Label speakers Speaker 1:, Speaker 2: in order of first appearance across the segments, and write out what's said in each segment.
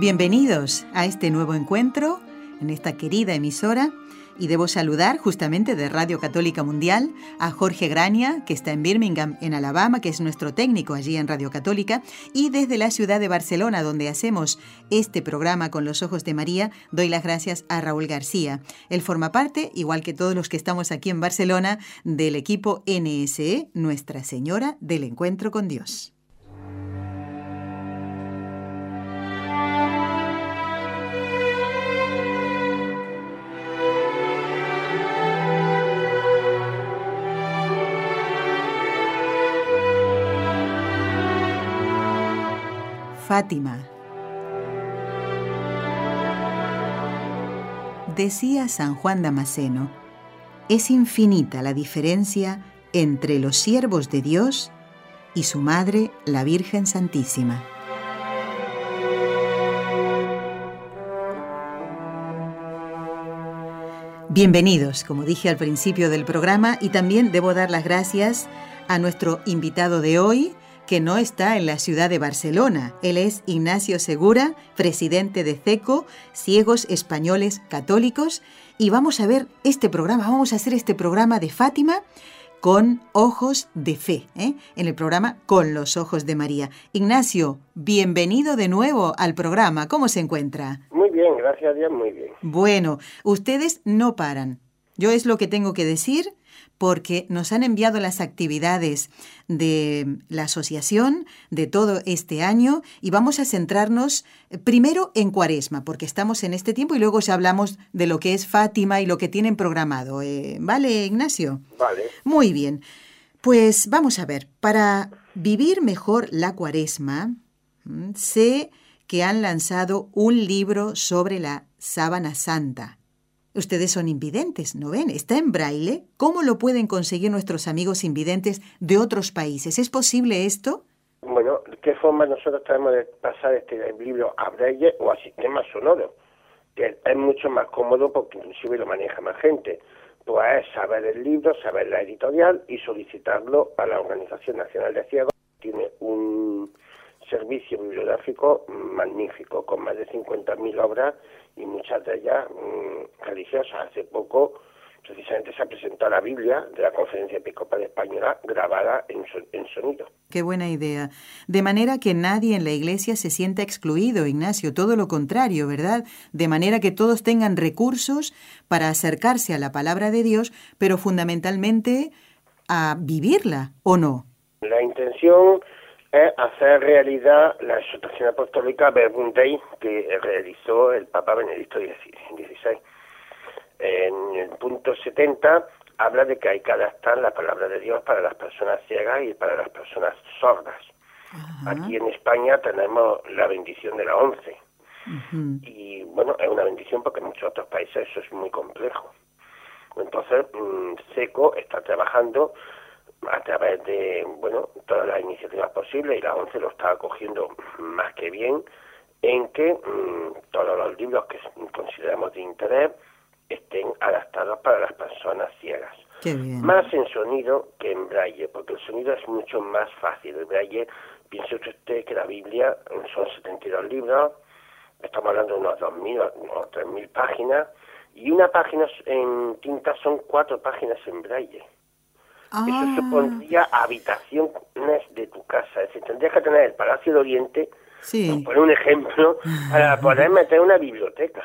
Speaker 1: Bienvenidos a este nuevo encuentro en esta querida emisora y debo saludar justamente de Radio Católica Mundial a Jorge Grania, que está en Birmingham, en Alabama, que es nuestro técnico allí en Radio Católica, y desde la ciudad de Barcelona, donde hacemos este programa con los ojos de María, doy las gracias a Raúl García. Él forma parte, igual que todos los que estamos aquí en Barcelona, del equipo NSE, Nuestra Señora del Encuentro con Dios. Fátima. Decía San Juan Damasceno, es infinita la diferencia entre los siervos de Dios y su madre, la Virgen Santísima. Bienvenidos, como dije al principio del programa, y también debo dar las gracias a nuestro invitado de hoy, que no está en la ciudad de Barcelona. Él es Ignacio Segura, presidente de CECO, Ciegos Españoles Católicos, y vamos a ver este programa, vamos a hacer este programa de Fátima con ojos de fe, ¿eh? en el programa Con los ojos de María. Ignacio, bienvenido de nuevo al programa. ¿Cómo se encuentra?
Speaker 2: Muy bien, gracias a Dios, muy bien.
Speaker 1: Bueno, ustedes no paran. Yo es lo que tengo que decir porque nos han enviado las actividades de la asociación de todo este año y vamos a centrarnos eh, primero en Cuaresma, porque estamos en este tiempo y luego ya hablamos de lo que es Fátima y lo que tienen programado. Eh, ¿Vale, Ignacio?
Speaker 2: Vale.
Speaker 1: Muy bien. Pues vamos a ver, para vivir mejor la Cuaresma, mm, sé que han lanzado un libro sobre la sábana santa Ustedes son invidentes, ¿no ven? Está en braille. ¿Cómo lo pueden conseguir nuestros amigos invidentes de otros países? ¿Es posible esto?
Speaker 2: Bueno, qué forma nosotros tenemos de pasar este libro a braille o a sistema sonoro? Que es mucho más cómodo porque inclusive lo maneja más gente. Pues saber el libro, saber la editorial y solicitarlo a la Organización Nacional de Ciegos. Tiene un servicio bibliográfico magnífico, con más de 50.000 obras y muchas de ellas mm, religiosas. Hace poco precisamente se ha presentado la Biblia de la Conferencia Episcopal Española grabada en, en, sonido.
Speaker 1: Qué buena idea. De manera que nadie en la Iglesia se sienta excluido, Ignacio, todo lo contrario, ¿verdad? De manera que todos tengan recursos para acercarse a la palabra de Dios, pero fundamentalmente a vivirla, ¿o no?
Speaker 2: La intención es hacer realidad la situación apostólica Verbum Dei que realizó el Papa Benedicto XVI. En el punto 70 habla de que hay que adaptar la palabra de Dios para las personas ciegas y para las personas sordas. Aquí en España tenemos la bendición de la once. Y bueno, es una bendición porque en muchos otros países eso es muy complejo. Entonces, mm, SECO está trabajando a través de bueno todas las iniciativas posibles y la ONCE lo está acogiendo más que bien en que mm, todos los libros que consideramos de interés estén adaptados para las personas ciegas. Más en sonido que en braille, porque el sonido es mucho más fácil. El braille, piense usted que la Biblia eh, son 72 libros, estamos hablando de unos 2.000 o 3.000 páginas, y una página en tinta son cuatro páginas en braille. Eso supondría ah. habitación de tu casa. Es decir, tendrías que tener el Palacio de Oriente, sí. por un ejemplo, ah. para poder meter una biblioteca.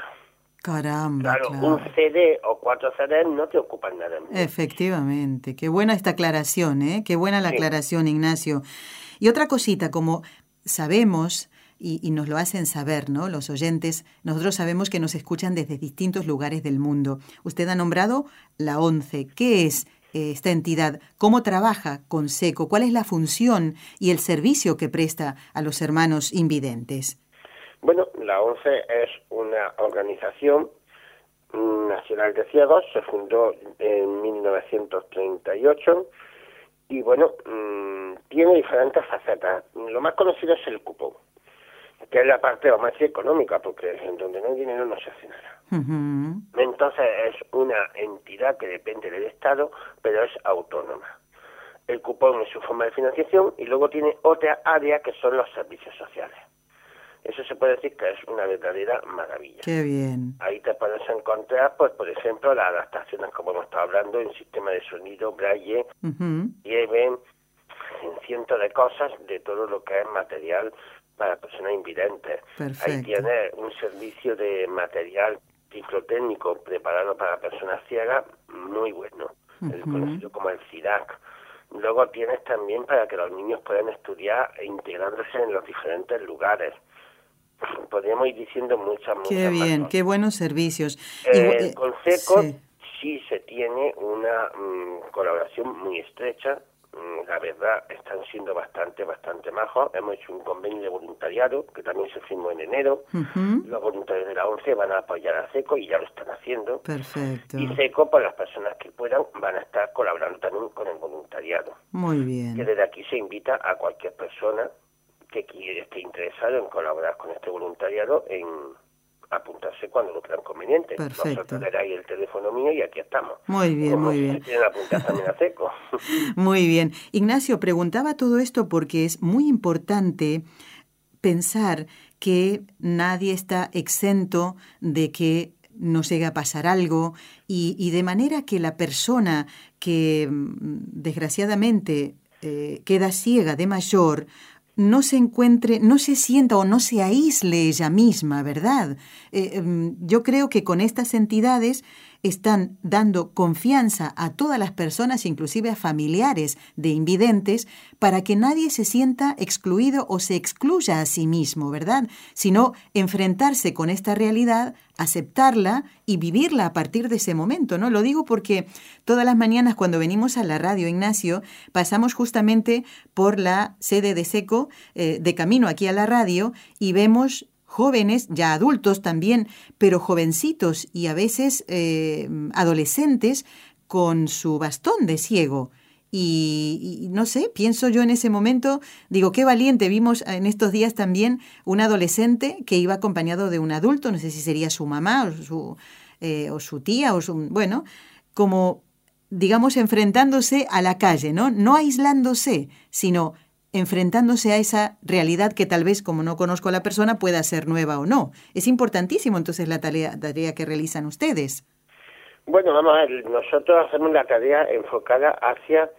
Speaker 2: Caramba. Claro, un CD o cuatro CDs no te ocupan nada. Más.
Speaker 1: Efectivamente. Qué buena esta aclaración, ¿eh? Qué buena la aclaración, Ignacio. Y otra cosita, como sabemos, y, y, nos lo hacen saber, ¿no? Los oyentes, nosotros sabemos que nos escuchan desde distintos lugares del mundo. Usted ha nombrado la ONCE. ¿Qué es eh, esta entidad, cómo trabaja con SECO, cuál es la función y el servicio que presta a los hermanos invidentes.
Speaker 2: Bueno, la ONCE es una organización nacional de ciegos, se fundó en 1938 y bueno, mm, tiene diferentes facetas. Lo más conocido es el cupo que es la parte más económica, porque en donde no hay dinero no se hace nada. Entonces es una entidad que depende del Estado, pero es autónoma. El cupón es su forma de financiación y luego tiene otra área que son los servicios sociales. Eso se puede decir que es una verdadera maravilla.
Speaker 1: Qué bien.
Speaker 2: Ahí te puedes encontrar, pues, por ejemplo, las adaptaciones, como hemos estado hablando, en sistema de sonido, braille, uh en cientos de cosas de todo lo que es material para personas invidentes. Ahí tienes un servicio de material ciclotécnico preparado para personas ciegas muy bueno, el conocido como el CIDAC. Luego tienes también para que los niños puedan estudiar e integrándose en los diferentes lugares. Podríamos ir diciendo muchas, muchas Qué
Speaker 1: bien, qué buenos servicios.
Speaker 2: Eh, el Consejo sí. se tiene una mm, colaboración muy estrecha Mm, la verdad, están siendo bastante, bastante majos. Hemos hecho un convenio de voluntariado que también se firmó en enero. Los voluntarios de la ONCE van a apoyar a SECO y ya lo están haciendo.
Speaker 1: Perfecto.
Speaker 2: Y SECO, para pues, las personas que puedan, van a estar colaborando también con el voluntariado.
Speaker 1: Muy bien.
Speaker 2: Que desde aquí se invita a cualquier persona que esté interesado en colaborar con este voluntariado en apuntarse cuando lo crean conveniente. Perfecto. Vamos a ahí el teléfono mío y aquí estamos.
Speaker 1: Muy bien, muy si bien.
Speaker 2: tienen apuntar también a seco.
Speaker 1: muy bien. Ignacio, preguntaba todo esto porque es muy importante pensar que nadie está exento de que nos llega a pasar algo y, de manera que la persona que mm, desgraciadamente eh, queda ciega de mayor no se encuentre, no se sienta o no se aísle ella misma, ¿verdad? Eh, em, yo creo que con estas entidades están dando confianza a todas las personas, inclusive a familiares de invidentes, para que nadie se sienta excluido o se excluya a sí mismo, ¿verdad? Sino enfrentarse con esta realidad, aceptarla y vivirla a partir de ese momento, ¿no? Lo digo porque todas las mañanas cuando venimos a la radio, Ignacio, pasamos justamente por la sede de Seco eh, de camino aquí a la radio y vemos jóvenes, ya adultos también, pero jovencitos y a veces eh, adolescentes con su bastón de ciego. Y, no sé, pienso yo en ese momento, digo, qué valiente, vimos en estos días también un adolescente que iba acompañado de un adulto, no sé si sería su mamá o su, eh, o su tía, o su, bueno, como digamos, enfrentándose a la calle, ¿no? No aislándose, sino enfrentándose a esa realidad que tal vez como no conozco a la persona pueda ser nueva o no. Es importantísimo entonces la tarea, que realizan ustedes.
Speaker 2: Bueno, vamos a ver, nosotros hacemos la tarea enfocada hacia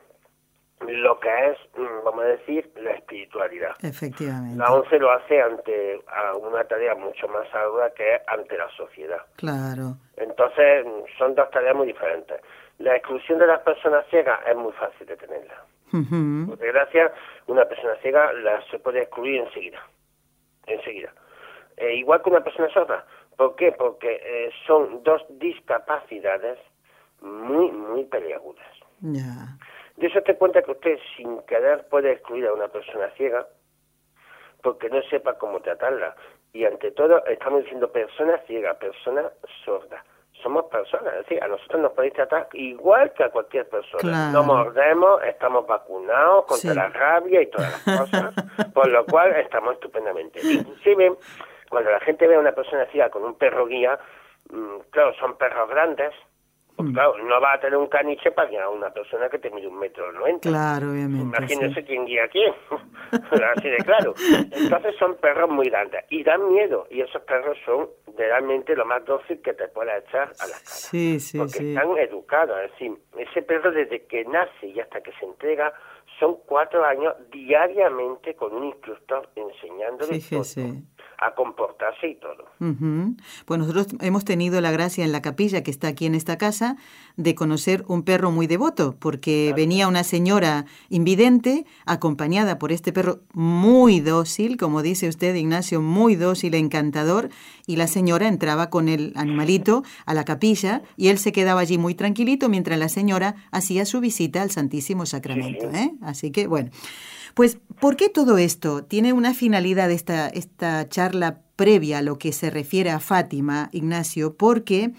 Speaker 2: lo que es, mm, vamos a decir, la espiritualidad.
Speaker 1: Efectivamente.
Speaker 2: La ONCE lo hace ante una tarea mucho más aguda que ante la sociedad.
Speaker 1: Claro.
Speaker 2: Entonces, mm, son dos tareas muy diferentes. La exclusión de las personas ciegas es muy fácil de tenerla. Por desgracia, una persona ciega la se puede excluir enseguida. Enseguida. Eh, igual que una persona sorda. ¿Por qué? Porque eh, son dos discapacidades muy, muy peleagudas. Ya. De eso te cuenta que usted sin querer puede excluir a una persona ciega porque no sepa cómo tratarla. Y ante todo, estamos diciendo persona ciega, persona sorda somos personas, es decir, a nosotros nos podéis tratar igual que a cualquier persona. No mordemos, estamos vacunados contra la rabia y todas las cosas, por lo cual estamos estupendamente. Inclusive, cuando la gente ve a una persona ciega con un perro guía, mm, claro, son perros grandes, pues mm. claro, no va a tener un caniche para guiar a una persona que te mide un metro noventa.
Speaker 1: Claro, obviamente.
Speaker 2: Imagínese quién guía a quién. Así de claro. Entonces son perros muy grandes y dan miedo. Y esos perros son realmente lo más dócil que te pueda echar a la cara.
Speaker 1: Sí, sí,
Speaker 2: porque están educados. Es decir, ese perro desde que nace y hasta que se entrega son cuatro años diariamente con un instructor enseñándole. sí, Todo a comportarse y todo.
Speaker 1: Pues nosotros hemos tenido la gracia en la capilla que está aquí en esta casa de conocer un perro muy devoto, porque venía una señora invidente acompañada por este perro muy dócil, como dice usted, Ignacio, muy dócil, encantador, y la señora entraba con el animalito a la capilla y él se quedaba allí muy tranquilito mientras la señora hacía su visita al Santísimo Sacramento. ¿eh? Así que, bueno. Pues, ¿por qué todo esto? ¿Tiene una finalidad esta, esta charla previa a lo que se refiere a Fátima, Ignacio? Porque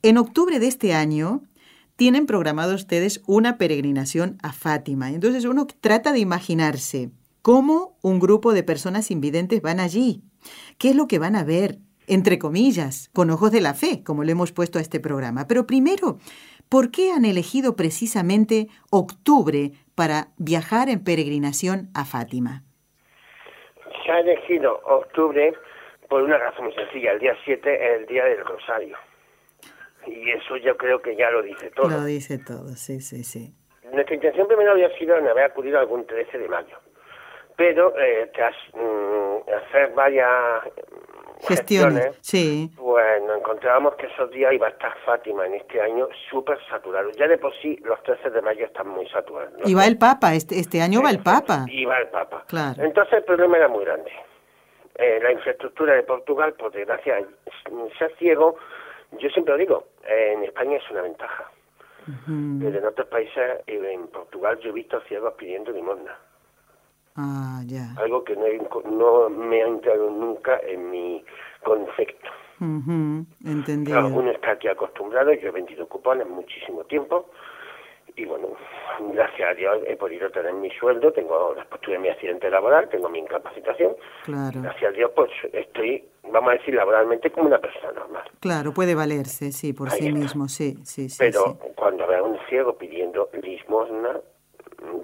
Speaker 1: en octubre de este año tienen programado ustedes una peregrinación a Fátima. Entonces uno trata de imaginarse cómo un grupo de personas invidentes van allí, qué es lo que van a ver, entre comillas, con ojos de la fe, como le hemos puesto a este programa. Pero primero, ¿por qué han elegido precisamente octubre para viajar en peregrinación a Fátima?
Speaker 2: Se ha elegido octubre por una razón muy sencilla. El día 7 es el día del Rosario. Y eso yo creo que ya lo dice todo. Lo
Speaker 1: dice todo, sí, sí, sí.
Speaker 2: Nuestra intención primero había sido en haber acudido algún 13 de mayo. Pero eh, tras mm, hacer varias gestiones,
Speaker 1: sí.
Speaker 2: pues nos encontrábamos que esos días iba a estar Fátima en este año súper saturado. Ya de por sí los 13 de mayo están muy saturados. Y
Speaker 1: va el Papa, este, este año va el Papa.
Speaker 2: Y va el Papa.
Speaker 1: Claro.
Speaker 2: Entonces
Speaker 1: el
Speaker 2: problema era muy grande. Eh, la infraestructura de Portugal, por desgracia, ser ciego, yo siempre lo digo, en España es una ventaja. en otros países, eh, en Portugal, yo he visto ciegos pidiendo limosna.
Speaker 1: Ah, ya.
Speaker 2: Algo que no, me ha entrado nunca en mi concepto.
Speaker 1: entendido.
Speaker 2: uno está aquí acostumbrado, yo he vendido cupones muchísimo tiempo y bueno, gracias a Dios he podido tener mi sueldo, tengo postura de mi accidente laboral, tengo mi incapacitación. Claro. Gracias a Dios pues estoy, vamos a decir, laboralmente como una persona normal.
Speaker 1: Claro, puede valerse, sí, por sí mismo, sí, sí,
Speaker 2: sí. Pero cuando ve a un ciego pidiendo limosna,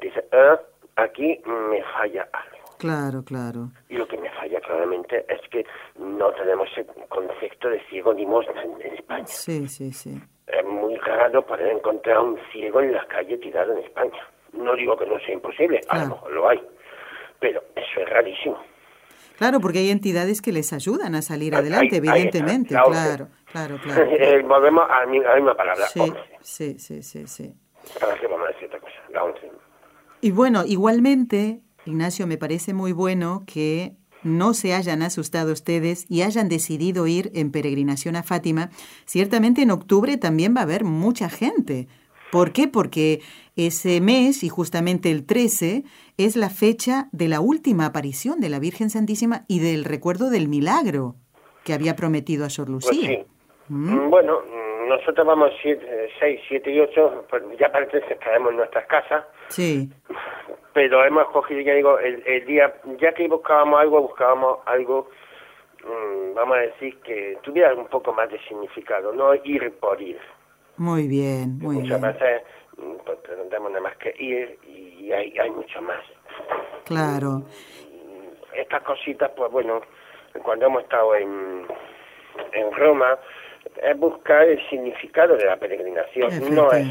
Speaker 2: dice, ah aquí me falla algo.
Speaker 1: Claro, claro.
Speaker 2: Y lo que me falla claramente es que no tenemos el concepto de ciego limosna en, en España.
Speaker 1: Sí, sí, sí.
Speaker 2: Es muy raro poder encontrar a un ciego en la calle tirado en España. No digo que no sea imposible, a lo mejor lo hay, pero eso es rarísimo.
Speaker 1: Claro, porque hay entidades que les ayudan a salir adelante, evidentemente, claro, claro, claro. Eh,
Speaker 2: volvemos a la misma palabra,
Speaker 1: sí, sí, sí, sí,
Speaker 2: vamos a decir otra cosa? La
Speaker 1: y bueno, igualmente, Ignacio, me parece muy bueno que no se hayan asustado ustedes y hayan decidido ir en peregrinación a Fátima. Ciertamente en octubre también va a haber mucha gente. ¿Por qué? Porque ese mes, y justamente el 13, es la fecha de la última aparición de la Virgen Santísima y del recuerdo del milagro que había prometido a Sor pues Lucía.
Speaker 2: ¿Mm? Bueno, nosotros vamos 6, 7 y 8, pues ya parece que caemos en nuestras casas.
Speaker 1: Sí.
Speaker 2: Pero hemos cogido, ya digo, el, día, ya que buscábamos algo, buscábamos algo, mm, vamos a decir, que tuviera un poco más de significado, no ir por ir.
Speaker 1: Muy bien, muy Muchas
Speaker 2: bien. veces mm, preguntamos nada más que ir y hay, mucho más.
Speaker 1: Claro.
Speaker 2: Estas cositas, pues bueno, cuando hemos estado en, en Roma, es eh, buscar el significado de la peregrinación, no es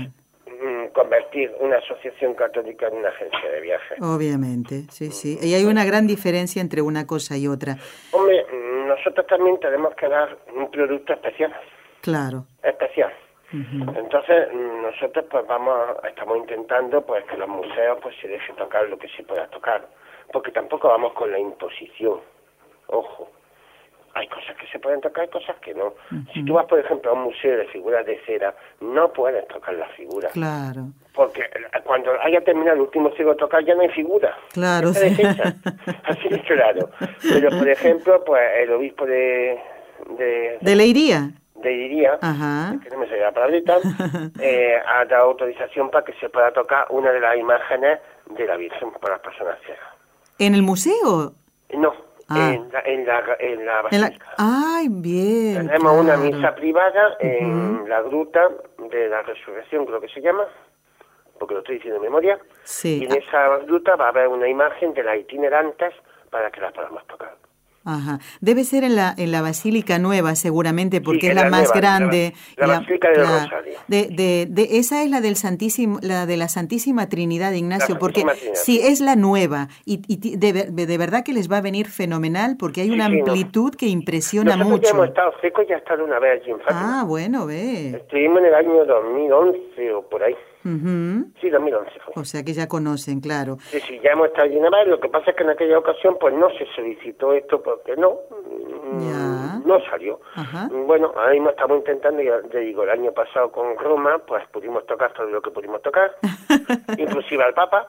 Speaker 2: mm, convertir una asociación católica en una agencia de viajes.
Speaker 1: Obviamente, sí, mm. sí. Y hay una gran diferencia entre una cosa y otra.
Speaker 2: Hombre, nosotros también tenemos que dar un producto especial.
Speaker 1: Claro.
Speaker 2: Especial. Entonces nosotros pues vamos, estamos intentando pues que los museos pues se deje tocar lo que se pueda tocar, porque tampoco vamos con la imposición, ojo, hay cosas que se pueden tocar, y cosas que no. Si tú vas, por ejemplo, a un museo de figuras de cera, no puedes tocar las figuras.
Speaker 1: Claro.
Speaker 2: Porque eh, cuando haya terminado el último ciego de tocar, ya no hay figuras.
Speaker 1: Claro. Sí.
Speaker 2: Así es claro. Pero, por ejemplo, pues el obispo de...
Speaker 1: De, ¿De Leiría.
Speaker 2: De Leiría, que no me sale la palabra eh, ha dado autorización para que se pueda tocar una de las imágenes de la Virgen para las personas ciegas.
Speaker 1: ¿En el museo?
Speaker 2: No, Ah. En, la, en, la, Tenemos una misa privada en la gruta de la resurrección, creo que se llama, porque lo estoy diciendo memoria. Y en esa gruta va a haber una imagen de las itinerantes para que las podamos tocar.
Speaker 1: Ajá. Debe ser en la, en la Basílica Nueva, seguramente, porque es la, más grande. La, Basílica de Rosario. esa es la, del Santísimo, la de la Santísima Trinidad, Ignacio, porque si sí, es la nueva y, de, verdad que les va a venir fenomenal porque hay una amplitud que impresiona mucho. Ya hemos estado ya he estado una vez allí en Ah, bueno,
Speaker 2: ve. Estuvimos en el año 2011 o por ahí. Sí, 2011 O
Speaker 1: sea que ya conocen, claro.
Speaker 2: Sí, sí, ya hemos estado en Lo que pasa es que en aquella ocasión pues no se solicitó esto porque no, mm, no salió. Mm, bueno, ahí mismo estamos intentando, ya, digo, el año pasado con Roma pues pudimos tocar todo lo que pudimos tocar, inclusive al Papa.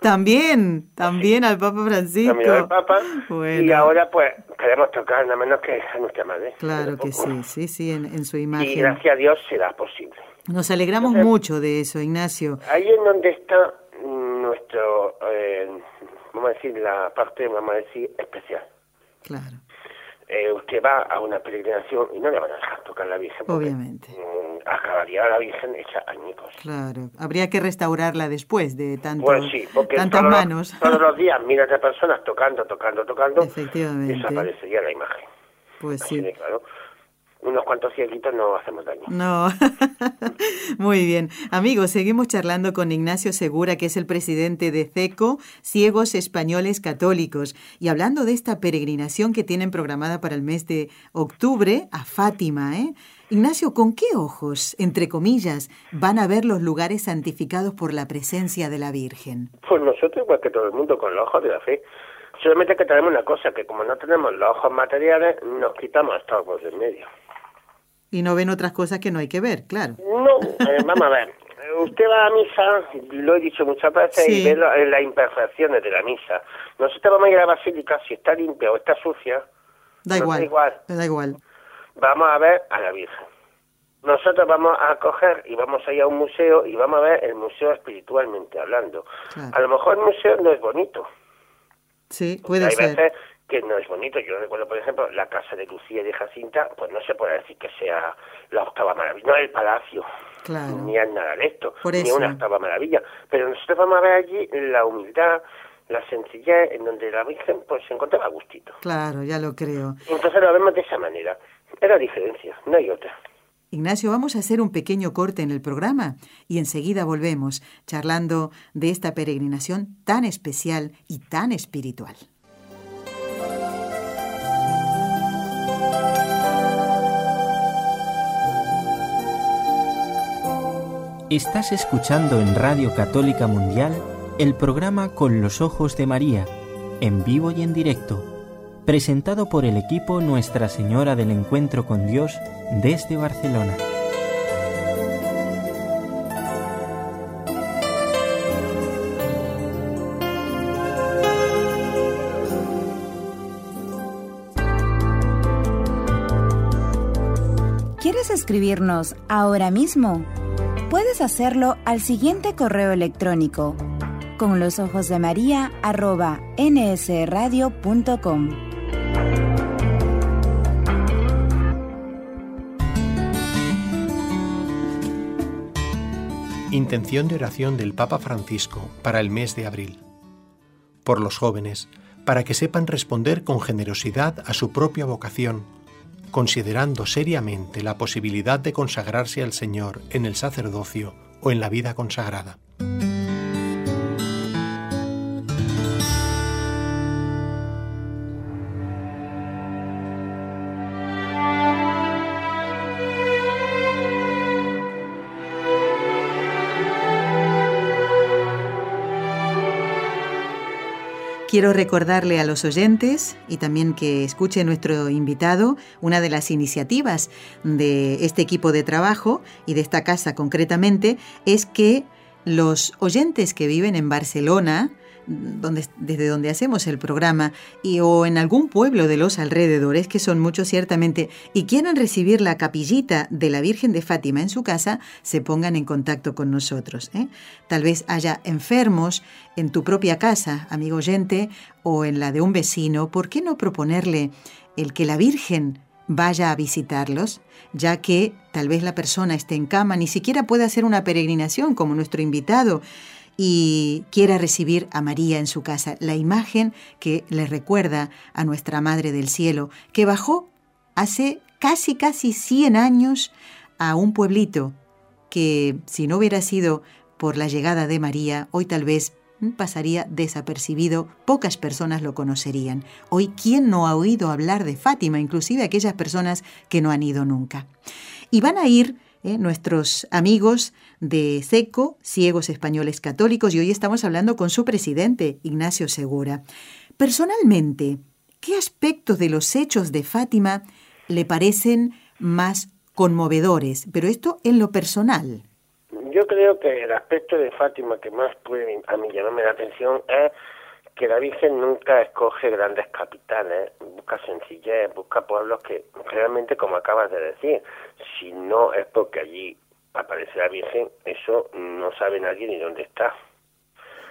Speaker 1: También, también al Papa
Speaker 2: Francisco. Y ahora, pues, queremos tocar nada menos que a nuestra madre.
Speaker 1: Claro que sí, sí, sí, en su imagen. Y
Speaker 2: gracias a Dios será posible.
Speaker 1: Nos alegramos mucho de eso, Ignacio.
Speaker 2: Ahí es donde está nuestro, eh, vamos a decir, la parte, vamos a decir, especial.
Speaker 1: Claro.
Speaker 2: Eh, usted va a una peregrinación y no le van a dejar tocar la Virgen. Porque, Obviamente. Mm, acabaría la Virgen hecha añicos.
Speaker 1: Claro. Habría que restaurarla después de tanto, Bueno,
Speaker 2: pues sí, porque
Speaker 1: tantas manos.
Speaker 2: todos los días miles de personas tocando, tocando, tocando. Efectivamente. Desaparecería la imagen. Pues sí. claro unos cuantos cieguitos no hacemos daño. No.
Speaker 1: Muy bien. Amigos, seguimos charlando con Ignacio Segura, que es el presidente de CECO, Ciegos Españoles Católicos, y hablando de esta peregrinación que tienen programada para el mes de octubre a Fátima, ¿eh? Ignacio, ¿con qué ojos, entre comillas, van a ver los lugares santificados por la presencia de la Virgen?
Speaker 2: Pues nosotros, igual que todo el mundo, con los ojos de la fe. Solamente que tenemos una cosa, que como no tenemos los ojos materiales, nos quitamos todos de en medio.
Speaker 1: Y no ven otras cosas que no hay que ver, claro.
Speaker 2: No, eh, vamos a ver. Usted va a misa, lo he dicho muchas veces, y ve eh, las imperfecciones de la misa. Nosotros vamos a ir a la basílica, si está limpia o está sucia.
Speaker 1: Da igual, da igual. Da igual.
Speaker 2: Vamos a ver a la Virgen. Nosotros vamos a coger y vamos a ir a un museo y vamos a ver el museo espiritualmente hablando. A lo mejor el museo no es bonito.
Speaker 1: Sí, puede ser
Speaker 2: que no es bonito. Yo recuerdo, por ejemplo, la casa de Lucía y de Jacinta, pues no se puede decir que sea la octava maravilla, no el palacio, ni nada de esto, ni una octava maravilla. Pero nosotros vamos a ver allí la humildad, la sencillez en donde la Virgen pues se encontraba a gustito.
Speaker 1: Claro, ya lo creo.
Speaker 2: Entonces lo vemos de esa manera. Es la diferencia, no hay otra.
Speaker 1: Ignacio, vamos a hacer un pequeño corte en el programa y enseguida volvemos charlando de esta peregrinación tan especial y tan espiritual.
Speaker 3: Estás escuchando en Radio Católica Mundial el programa Con los Ojos de María, en vivo y en directo, presentado por el equipo Nuestra Señora del Encuentro con Dios desde Barcelona.
Speaker 4: ¿Quieres escribirnos ahora mismo? Puedes hacerlo al siguiente correo electrónico con los ojos de María arroba nsradio.com.
Speaker 5: Intención de oración del Papa Francisco para el mes de abril. Por los jóvenes, para que sepan responder con generosidad a su propia vocación considerando seriamente la posibilidad de consagrarse al Señor en el sacerdocio o en la vida consagrada.
Speaker 1: Quiero recordarle a los oyentes y también que escuche nuestro invitado una de las iniciativas de este equipo de trabajo y de esta casa concretamente es que los oyentes que viven en Barcelona desde donde hacemos el programa y, o en algún pueblo de los alrededores, que son muchos ciertamente, y quieran recibir la capillita de la Virgen de Fátima en su casa, se pongan en contacto con nosotros. ¿eh? Tal vez haya enfermos en tu propia casa, amigo oyente, o en la de un vecino. ¿Por qué no proponerle el que la Virgen vaya a visitarlos, ya que tal vez la persona esté en cama, ni siquiera puede hacer una peregrinación como nuestro invitado y quiera recibir a María en su casa, la imagen que le recuerda a nuestra Madre del Cielo, que bajó hace casi, casi 100 años a un pueblito que si no hubiera sido por la llegada de María, hoy tal vez mm, pasaría desapercibido, pocas personas lo conocerían. Hoy, ¿quién no ha oído hablar de Fátima? Inclusive aquellas personas que no han ido nunca. Y van a ir ¿eh? nuestros amigos de SECO, Ciegos Españoles Católicos, y hoy estamos hablando con su presidente, Ignacio Segura. Personalmente, ¿qué aspectos de los hechos de Fátima le parecen más conmovedores? Pero esto en lo personal.
Speaker 2: Yo creo que el aspecto de Fátima que más puede a mí llamarme la atención es que la Virgen nunca escoge grandes capitales, busca sencillez, busca pueblos que realmente, como acabas de decir, si no es porque allí aparece la Virgen, eso no sabe nadie ni dónde está.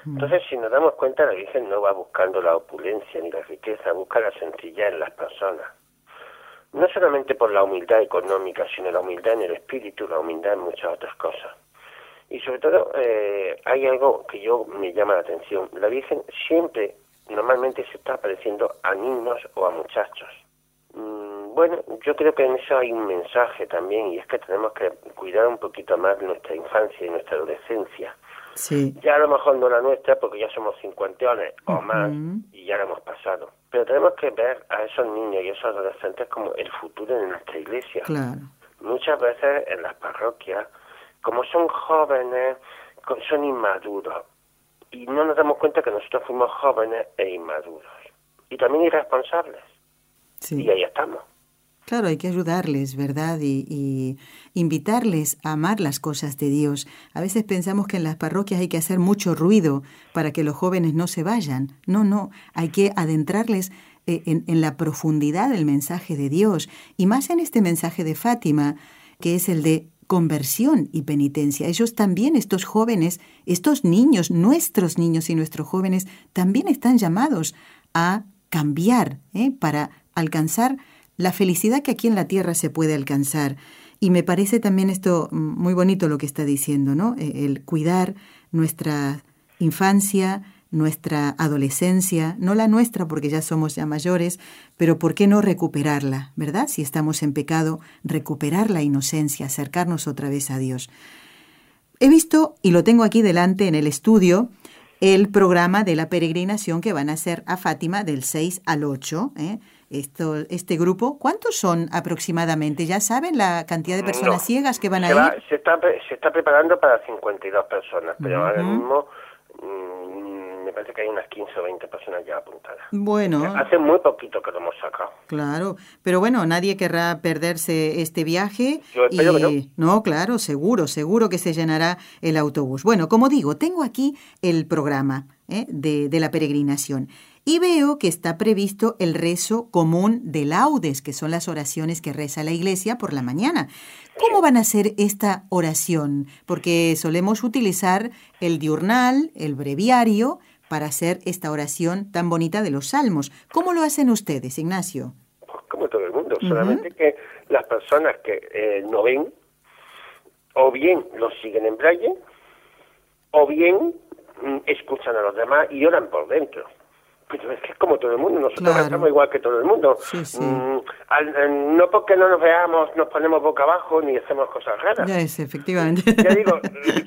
Speaker 2: Mm. Entonces, si nos damos cuenta, la Virgen no va buscando la opulencia ni la riqueza, busca la sencillez en las personas. No solamente por la humildad económica, sino la humildad en el espíritu, la humildad en muchas otras cosas. Y sobre todo, eh, hay algo que yo me llama la atención. La Virgen siempre, normalmente, se está apareciendo a niños o a muchachos. Mm, bueno, yo creo que en eso hay un mensaje también y es que tenemos que cuidar un poquito más nuestra infancia y nuestra adolescencia.
Speaker 1: Sí.
Speaker 2: Ya a lo mejor no la nuestra porque ya somos cincuentones o más y ya la hemos pasado. Pero tenemos que ver a esos niños y esos adolescentes como el futuro de nuestra iglesia.
Speaker 1: Claro.
Speaker 2: Muchas veces en las parroquias, como son jóvenes, son inmaduros y no nos damos cuenta que nosotros fuimos jóvenes e inmaduros y también irresponsables. Sí. Y ahí estamos.
Speaker 1: Claro, hay que ayudarles, ¿verdad? Y, invitarles a amar las cosas de Dios. A veces pensamos que en las parroquias hay que hacer mucho ruido para que los jóvenes no se vayan. No, no, hay que adentrarles eh, en, la profundidad del mensaje de Dios. Y más en este mensaje de Fátima, que es el de conversión y penitencia. Ellos también, estos jóvenes, estos niños, nuestros niños y nuestros jóvenes, también están llamados a cambiar ¿eh? para alcanzar la felicidad que aquí en la tierra se puede alcanzar. Y me parece también esto muy bonito lo que está diciendo, ¿no? E-, el cuidar nuestra infancia, nuestra adolescencia, no la nuestra porque ya somos ya mayores, pero ¿por qué no recuperarla, verdad? Si estamos en pecado, recuperar la inocencia, acercarnos otra vez a Dios. He visto, y lo tengo aquí delante en el estudio, el programa de la peregrinación que van a hacer a Fátima del 6 al 8. ¿eh? esto, este grupo. ¿Cuántos son aproximadamente? ¿Ya saben la cantidad de personas ciegas que van a ir?
Speaker 2: se, está, se está preparando para 52 personas, pero ahora mismo mm, me parece que hay unas 15 o 20 personas ya apuntadas.
Speaker 1: Bueno. Hace
Speaker 2: muy poquito que lo hemos sacado.
Speaker 1: Claro, pero bueno, nadie querrá perderse este viaje.
Speaker 2: Yo espero
Speaker 1: que no. no, claro, seguro, seguro que se llenará el autobús. Bueno, como digo, tengo aquí el programa. ¿eh? De, de, la peregrinación y veo que está previsto el rezo común de laudes, que son las oraciones que reza la iglesia por la mañana. ¿Cómo van a hacer esta oración? Porque solemos utilizar el diurnal, el breviario, para hacer esta oración tan bonita de los salmos. ¿Cómo lo hacen ustedes, Ignacio?
Speaker 2: Pues como todo el mundo, solamente que las personas que eh, no ven o bien los siguen en braille o bien mm, escuchan a los demás y oran por dentro. Pues es que es como todo el mundo, nosotros estamos igual que todo el mundo. Mm, no porque no nos veamos, nos ponemos boca abajo ni hacemos cosas raras.
Speaker 1: Ya es, efectivamente.
Speaker 2: Ya digo,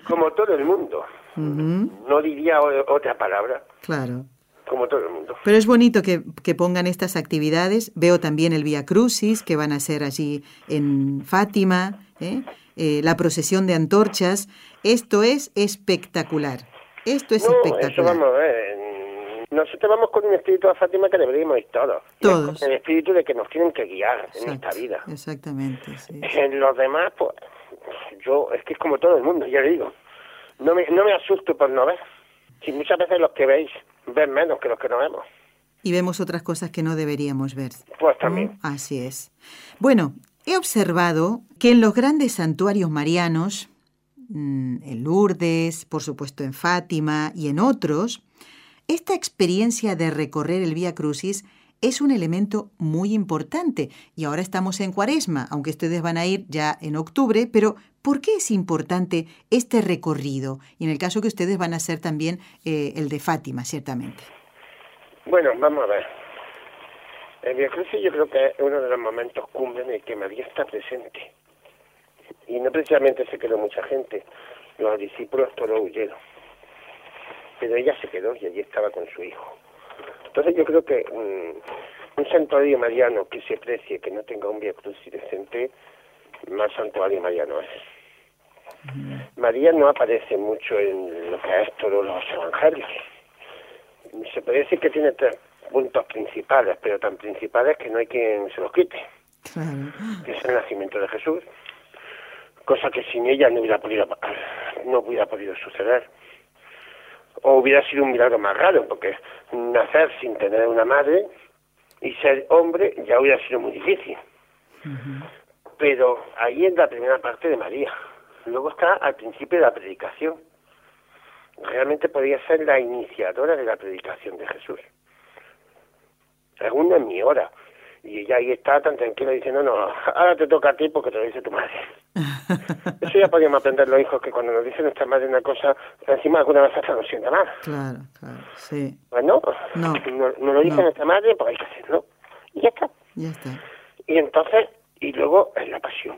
Speaker 2: como todo el mundo. No diría otra palabra.
Speaker 1: Claro.
Speaker 2: Como todo el mundo.
Speaker 1: Pero es bonito que, que pongan estas actividades. Veo también el Via Crucis que van a ser allí en Fátima, ¿eh? Eh, la procesión de antorchas. Esto es espectacular. Esto es no, espectacular. Eso
Speaker 2: vamos a ver nosotros vamos con un espíritu a Fátima que deberíamos ir todos.
Speaker 1: Todos.
Speaker 2: el espíritu de que nos tienen que guiar en esta vida.
Speaker 1: Exactamente. Sí.
Speaker 2: En los demás, pues, yo, es que es como todo el mundo, ya le digo. No me, asusto por no ver. Si muchas veces los que veis ven menos que los que no vemos.
Speaker 1: Y vemos otras cosas que no deberíamos ver.
Speaker 2: Pues también.
Speaker 1: Así es. Bueno, he observado que en los grandes santuarios marianos, mm, en Lourdes, por supuesto en Fátima y en otros, esta experiencia de recorrer el Vía Crucis es un elemento muy importante y ahora estamos en cuaresma, aunque ustedes van a ir ya en octubre, pero ¿por qué es importante este recorrido? Y en el caso que ustedes van a hacer también eh, el de Fátima, ciertamente.
Speaker 2: Bueno, vamos a ver. El Via Crucis yo creo que es uno de los momentos cumbre en el que María está presente. Y no precisamente se quedó mucha gente, los discípulos todos huyeron pero ella se quedó y allí estaba con su hijo. Entonces yo creo que un santuario mariano que se precie, que no tenga un viejo cruz decente, más santuario mariano es. Mm. María no aparece mucho en lo que es todos los evangelios. Se puede decir que tiene tres puntos principales, pero tan principales que no hay quien se los quite. Que es el nacimiento de Jesús, cosa que sin ella no hubiera podido, no hubiera podido suceder o hubiera sido un milagro más raro, porque nacer sin tener una madre y ser hombre ya hubiera sido muy difícil. Pero ahí es la primera parte de María. Luego está al principio de la predicación. Realmente podría ser la iniciadora de la predicación de Jesús. Según en mi hora. Y ella ahí está tan tranquila diciendo, no, ahora te toca a ti porque te lo dice tu madre. Eso ya podíamos aprender los hijos, que cuando nos dicen nuestra madre una cosa, encima alguna vez hasta nos
Speaker 1: sienta mal. Claro, claro, sí.
Speaker 2: Bueno, pues no, no, lo dice nuestra madre, pues hay que hacerlo. Y ya está.
Speaker 1: Ya está.
Speaker 2: Y entonces, y luego es la pasión.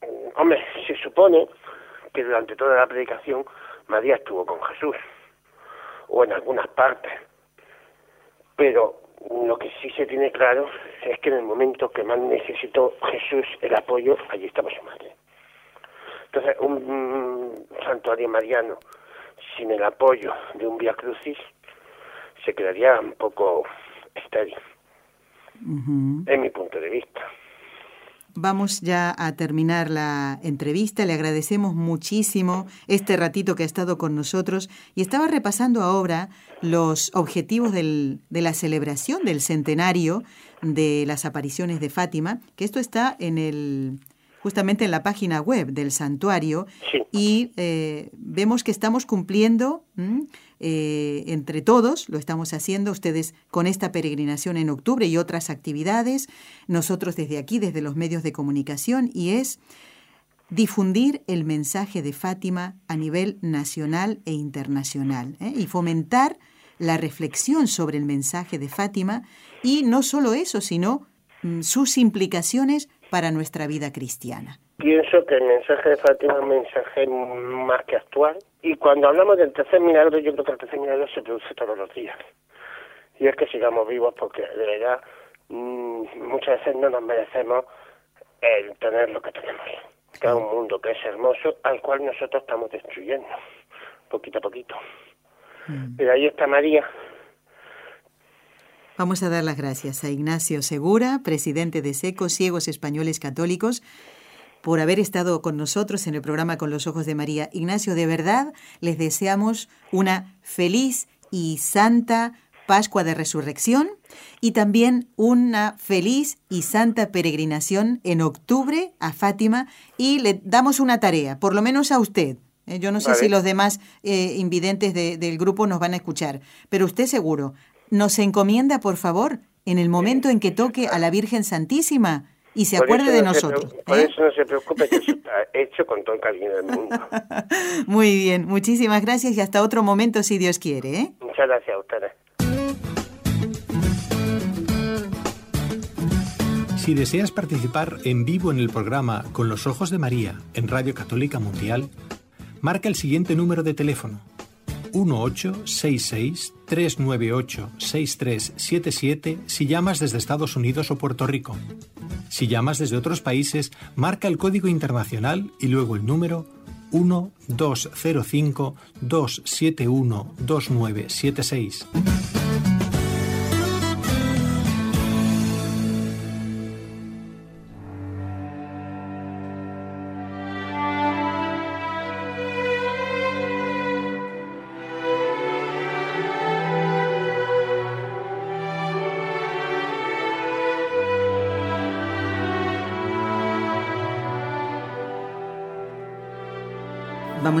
Speaker 2: Mm, hombre, se supone que durante toda la predicación María estuvo con Jesús, o en algunas partes. Pero lo que sí se tiene claro es que en el momento que más necesitó Jesús el apoyo, allí estaba su madre. Entonces, un mm, santuario mariano sin el apoyo de un Via Crucis se quedaría un poco estéril, en mi punto de vista.
Speaker 1: Vamos ya a terminar la entrevista. Le agradecemos muchísimo este ratito que ha estado con nosotros y estaba repasando ahora los objetivos de la celebración del centenario de las apariciones de Fátima, que esto está en el justamente en la página web del santuario y eh, vemos que estamos cumpliendo eh, entre todos, lo estamos haciendo ustedes con esta peregrinación en octubre y otras actividades, nosotros desde aquí, desde los medios de comunicación, y es difundir el mensaje de Fátima a nivel nacional e internacional ¿eh? y fomentar la reflexión sobre el mensaje de Fátima y no solo eso, sino mm, sus implicaciones para nuestra vida cristiana.
Speaker 2: Pienso que el mensaje de Fátima es un mensaje más que actual. Y cuando hablamos del tercer milagro, yo creo que el tercer milagro se produce todos los días. Y es que sigamos vivos porque de verdad mm, muchas veces no nos merecemos el tener lo que tenemos. Que es un mundo que es hermoso, al cual nosotros estamos destruyendo, poquito a poquito. Mm. Pero ahí está María,
Speaker 1: Vamos a dar las gracias a Ignacio Segura, presidente de SECO, Ciegos Españoles Católicos, por haber estado con nosotros en el programa Con los Ojos de María. Ignacio, de verdad, les deseamos una feliz y santa Pascua de Resurrección y también una feliz y santa peregrinación en octubre a Fátima y le damos una tarea, por lo menos a usted. Eh, yo no sé si los demás eh, invidentes del grupo nos van a escuchar, pero usted seguro, nos encomienda, por favor, en el momento en que toque a la Virgen Santísima y se acuerde de nosotros.
Speaker 2: por
Speaker 1: ¿eh?
Speaker 2: eso no se preocupe, que eso está hecho con todo el cariño del mundo.
Speaker 1: Muy bien, muchísimas gracias y hasta otro momento si Dios quiere. ¿eh?
Speaker 2: Muchas gracias a ustedes.
Speaker 3: Si deseas participar en vivo en el programa Con los Ojos de María en Radio Católica Mundial, marca el siguiente número de teléfono 1866-398-6377 si llamas desde Estados Unidos o Puerto Rico. Si llamas desde otros países, marca el código internacional y luego el número 1205 271 2976.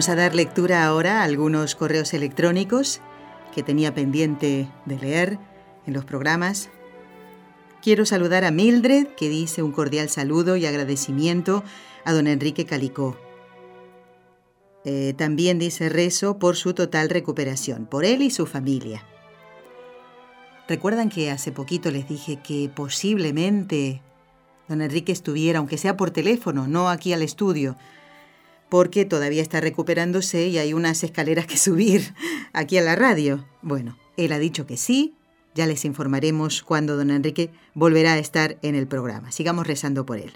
Speaker 1: Vamos a dar lectura ahora algunos correos electrónicos que tenía pendiente de leer en los programas. Quiero saludar a Mildred, que dice un cordial saludo y agradecimiento a don Enrique Calicó. Eh, también dice rezo por su total recuperación, por él y su familia. Recuerdan que hace poquito les dije que posiblemente don Enrique estuviera, aunque sea por teléfono, no aquí al estudio, porque todavía está recuperándose y hay unas escaleras que subir aquí a la radio. Bueno, él ha dicho que sí, ya les informaremos cuando don Enrique volverá a estar en el programa. Sigamos rezando por él.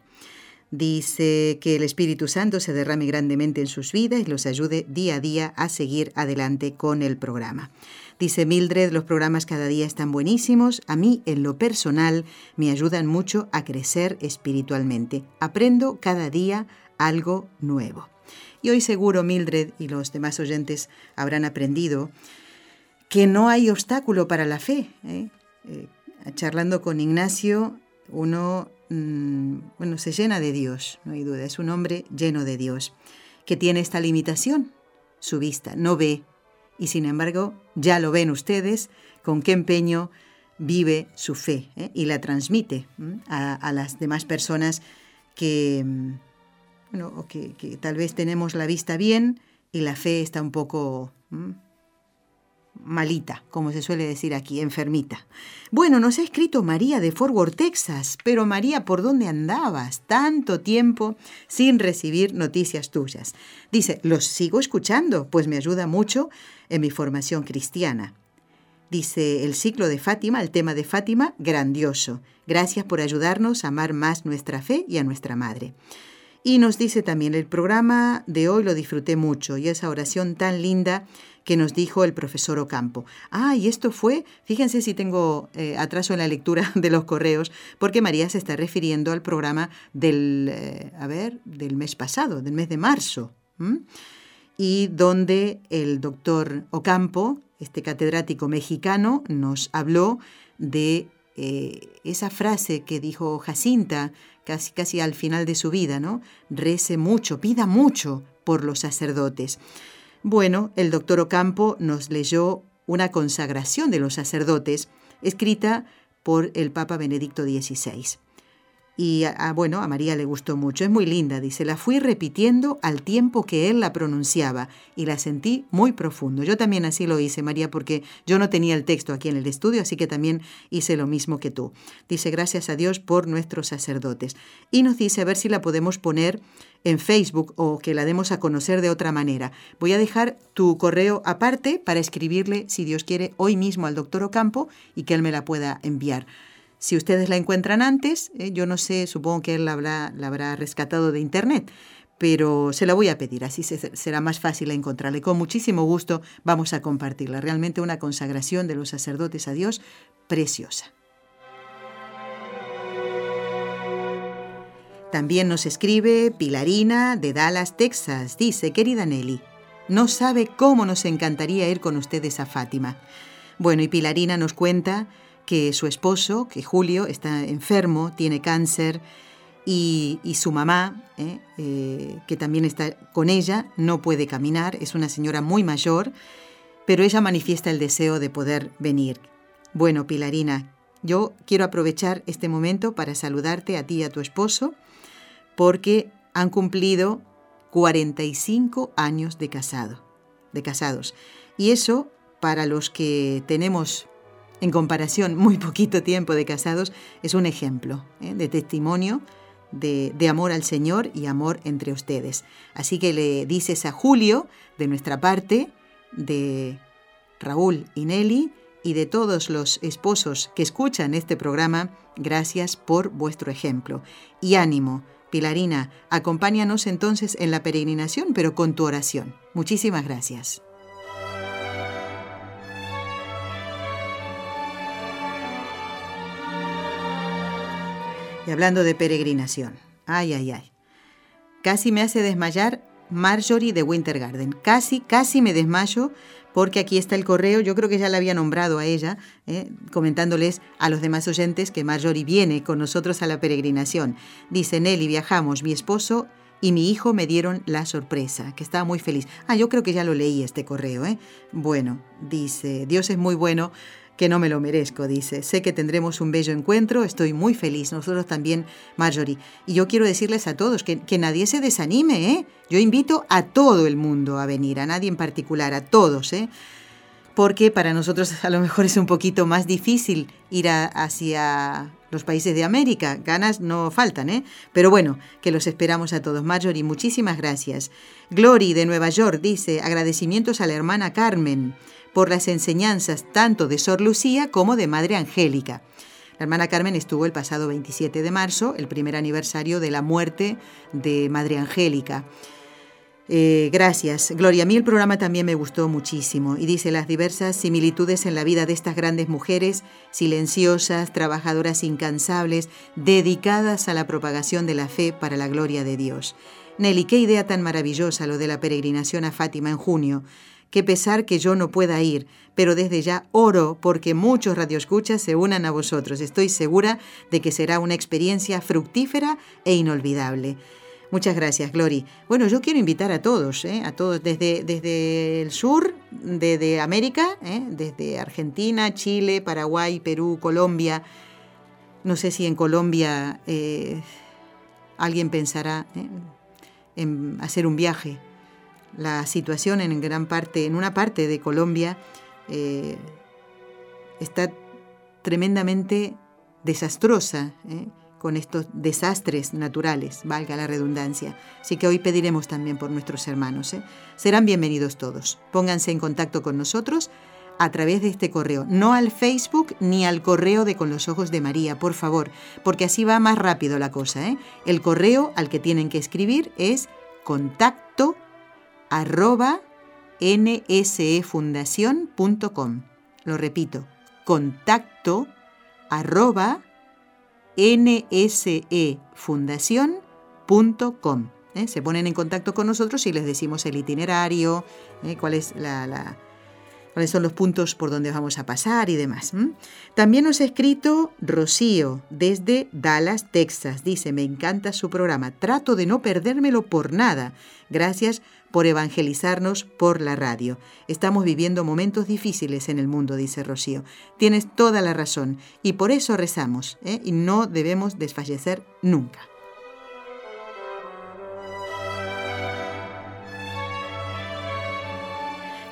Speaker 1: Dice que el Espíritu Santo se derrame grandemente en sus vidas y los ayude día a día a seguir adelante con el programa. Dice Mildred, los programas cada día están buenísimos. A mí, en lo personal, me ayudan mucho a crecer espiritualmente. Aprendo cada día algo nuevo. Y hoy seguro Mildred y los demás oyentes habrán aprendido que no hay obstáculo para la fe. ¿eh? Eh, charlando con Ignacio, uno mm, se llena de Dios, no hay duda, es un hombre lleno de Dios, que tiene esta limitación, su vista, no ve. Y sin embargo, ya lo ven ustedes, con qué empeño vive su fe ¿eh? y la transmite a, las demás personas que, mm, bueno, que, tal vez tenemos la vista bien y la fe está un poco malita, como se suele decir aquí, enfermita. Bueno, nos ha escrito María de Fort Worth, Texas, pero María, ¿por dónde andabas tanto tiempo sin recibir noticias tuyas? Dice, los sigo escuchando, pues me ayuda mucho en mi formación cristiana. Dice el ciclo de Fátima, el tema de Fátima, grandioso. Gracias por ayudarnos a amar más nuestra fe y a nuestra madre. Y nos dice también, el programa de hoy lo disfruté mucho y esa oración tan linda que nos dijo el profesor Ocampo. Ah, y esto fue, fíjense si tengo eh, atraso en la lectura de los correos, porque María se está refiriendo al programa del, eh, a ver, del mes pasado, del mes de marzo, y donde el doctor Ocampo, este catedrático mexicano, nos habló de eh, esa frase que dijo Jacinta casi, casi al final de su vida, ¿no? Rece mucho, pida mucho por los sacerdotes. Bueno, el doctor Ocampo nos leyó una consagración de los sacerdotes escrita por el Papa Benedicto XVI y bueno, a María le gustó mucho, es muy linda, dice, la fui repitiendo al tiempo que él la pronunciaba y la sentí muy profundo. Yo también así lo hice, María, porque yo no tenía el texto aquí en el estudio, así que también hice lo mismo que tú. Dice, gracias a Dios por nuestros sacerdotes. Y nos dice, a ver si la podemos poner en Facebook o que la demos a conocer de otra manera. Voy a dejar tu correo aparte para escribirle, si Dios quiere, hoy mismo al doctor Ocampo y que él me la pueda enviar. Si ustedes la encuentran antes, eh, yo no sé, supongo que él la habrá, rescatado de internet, pero se la voy a pedir, así será más fácil encontrarla con muchísimo gusto vamos a compartirla. Realmente una consagración de los sacerdotes a Dios preciosa. También nos escribe Pilarina de Dallas, Texas. Dice, querida Nelly, no sabe cómo nos encantaría ir con ustedes a Fátima. Bueno, y Pilarina nos cuenta que su esposo, que Julio, está enfermo, tiene cáncer, y, su mamá, eh, eh, que también está con ella, no puede caminar, es una señora muy mayor, pero ella manifiesta el deseo de poder venir. Bueno, Pilarina, yo quiero aprovechar este momento para saludarte a ti y a tu esposo, porque han cumplido 45 años de casado, de casados. Y eso, para los que tenemos en comparación muy poquito tiempo de casados, es un ejemplo ¿eh? de testimonio de, de, amor al Señor y amor entre ustedes. Así que le dices a Julio, de nuestra parte, de Raúl y Nelly, y de todos los esposos que escuchan este programa, gracias por vuestro ejemplo. Y ánimo, Pilarina, acompáñanos entonces en la peregrinación, pero con tu oración. Muchísimas gracias. Y hablando de peregrinación. Ay, ay, ay. Casi me hace desmayar Marjorie de Winter Garden. Casi, casi me desmayo porque aquí está el correo. Yo creo que ya la había nombrado a ella, ¿eh? comentándoles a los demás oyentes que Marjorie viene con nosotros a la peregrinación. Dice Nelly, viajamos, mi esposo y mi hijo me dieron la sorpresa, que estaba muy feliz. Ah, yo creo que ya lo leí este correo, ¿eh? Bueno, dice, Dios es muy bueno que no me lo merezco, dice. Sé que tendremos un bello encuentro, estoy muy feliz, nosotros también, Marjorie. Y yo quiero decirles a todos que, nadie se desanime, ¿eh? Yo invito a todo el mundo a venir, a nadie en particular, a todos, ¿eh? Porque para nosotros a lo mejor es un poquito más difícil ir hacia los países de América. Ganas no faltan, ¿eh? Pero bueno, que los esperamos a todos. Marjorie, muchísimas gracias. Glory de Nueva York dice agradecimientos a la hermana Carmen por las enseñanzas tanto de Sor Lucía como de Madre Angélica. La hermana Carmen estuvo el pasado 27 de marzo, el primer aniversario de la muerte de Madre Angélica. Eh, gracias. Gloria, a mí el programa también me gustó muchísimo y dice las diversas similitudes en la vida de estas grandes mujeres, silenciosas, trabajadoras incansables, dedicadas a la propagación de la fe para la gloria de Dios. Nelly, qué idea tan maravillosa lo de la peregrinación a Fátima en junio. Qué pesar que yo no pueda ir, pero desde ya oro porque muchos radioescuchas se unan a vosotros. Estoy segura de que será una experiencia fructífera e inolvidable. Muchas gracias, Glory. Bueno, yo quiero invitar a todos, ¿eh? a todos desde, desde el sur, de América, ¿eh? desde Argentina, Chile, Paraguay, Perú, Colombia. No sé si en Colombia eh, alguien pensará en hacer un viaje. La situación en gran parte, en una parte de Colombia, está tremendamente desastrosa con estos desastres naturales, valga la redundancia. Así que hoy pediremos también por nuestros hermanos. ¿eh? Serán bienvenidos todos. Pónganse en contacto con nosotros a través de este correo, no al Facebook ni al correo de Con los Ojos de María, por favor, porque así va más rápido la cosa. ¿eh? El correo al que tienen que escribir es contacto arroba nsefundación.com. Lo repito, contacto arroba nsefundación.com. ¿eh? Se ponen en contacto con nosotros y les decimos el itinerario, ¿eh? la, cuáles son los puntos por donde vamos a pasar y demás. También nos ha escrito Rocío desde Dallas, Texas. Dice, me encanta su programa, trato de no perdérmelo por nada. Gracias por evangelizarnos por la radio. Estamos viviendo momentos difíciles en el mundo, dice Rocío. Tienes toda la razón y por eso rezamos ¿eh? y no debemos desfallecer nunca.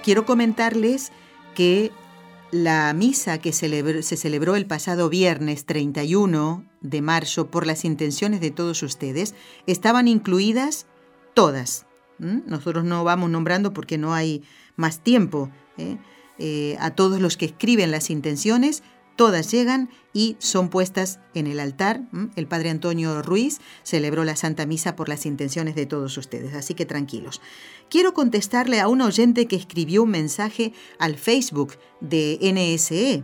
Speaker 1: Quiero comentarles que la misa que se celebró el pasado viernes 31 de marzo por las intenciones de todos ustedes estaban incluidas todas nosotros no vamos nombrando porque no hay más tiempo. ¿eh? Eh, a todos los que escriben las intenciones, todas llegan y son puestas en el altar. El padre Antonio Ruiz celebró la Santa Misa por las intenciones de todos ustedes, así que tranquilos. Quiero contestarle a un oyente que escribió un mensaje al Facebook de NSE.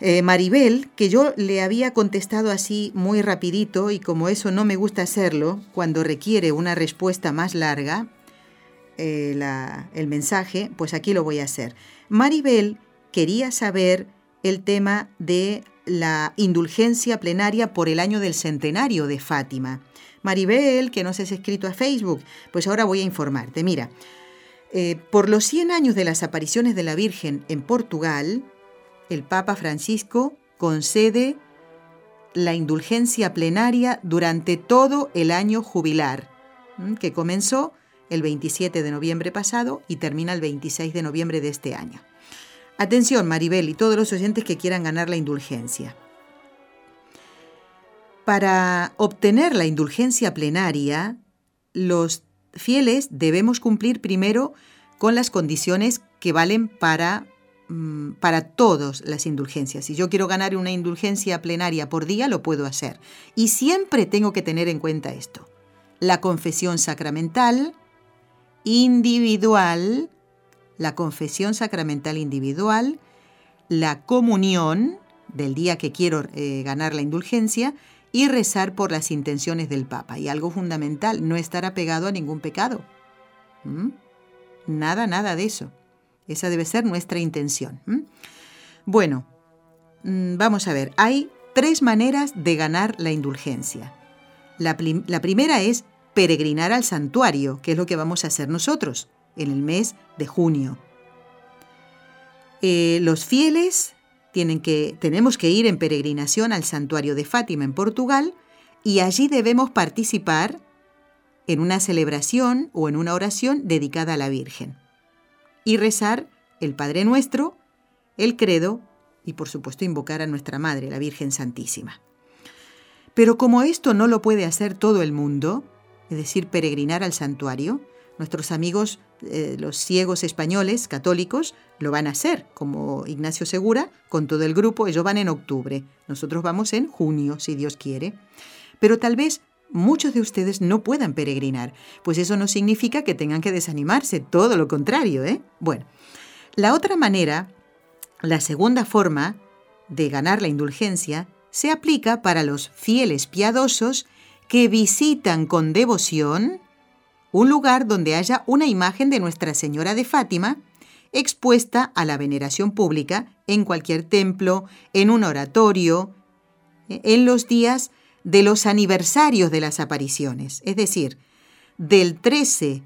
Speaker 1: Eh, Maribel, que yo le había contestado así muy rapidito y como eso no me gusta hacerlo, cuando requiere una respuesta más larga, eh, el mensaje, pues aquí lo voy a hacer. Maribel quería saber el tema de la indulgencia plenaria por el año del centenario de Fátima. Maribel, que nos has escrito a Facebook, pues ahora voy a informarte. Mira, eh, por los 100 años de las apariciones de la Virgen en Portugal, el Papa Francisco concede la indulgencia plenaria durante todo el año jubilar, que comenzó el 27 de noviembre pasado y termina el 26 de noviembre de este año. Atención, Maribel y todos los oyentes que quieran ganar la indulgencia. Para obtener la indulgencia plenaria, los fieles debemos cumplir primero con las condiciones que valen para Mm, para todos las indulgencias. Si yo quiero ganar una indulgencia plenaria por día, lo puedo hacer. Y siempre tengo que tener en cuenta esto. La confesión sacramental individual, la confesión sacramental individual, la comunión del día que quiero eh, ganar la indulgencia y rezar por las intenciones del Papa. Y algo fundamental, no estar apegado a ningún pecado. ¿Mm? Nada, nada de eso. Esa debe ser nuestra intención. Bueno, mm, vamos a ver, hay tres maneras de ganar la indulgencia. La, primera es peregrinar al santuario, que es lo que vamos a hacer nosotros en el mes de junio. Eh, los fieles tienen que, tenemos que ir en peregrinación al santuario de Fátima en Portugal y allí debemos participar en una celebración o en una oración dedicada a la Virgen y rezar el Padre Nuestro, el Credo y por supuesto invocar a nuestra Madre, la Virgen Santísima. Pero como esto no lo puede hacer todo el mundo, es decir, peregrinar al santuario, nuestros amigos eh, los ciegos españoles católicos lo van a hacer, como Ignacio Segura, con todo el grupo, ellos van en octubre, nosotros vamos en junio, si Dios quiere. Pero tal vez muchos de ustedes no puedan peregrinar, pues eso no significa que tengan que desanimarse, todo lo contrario, ¿eh? Bueno, la otra manera, la segunda forma de ganar la indulgencia, se aplica para los fieles piadosos que visitan con devoción un lugar donde haya una imagen de Nuestra Señora de Fátima expuesta a la veneración pública en cualquier templo, en un oratorio, en los días de los aniversarios de las apariciones, es decir, del 13,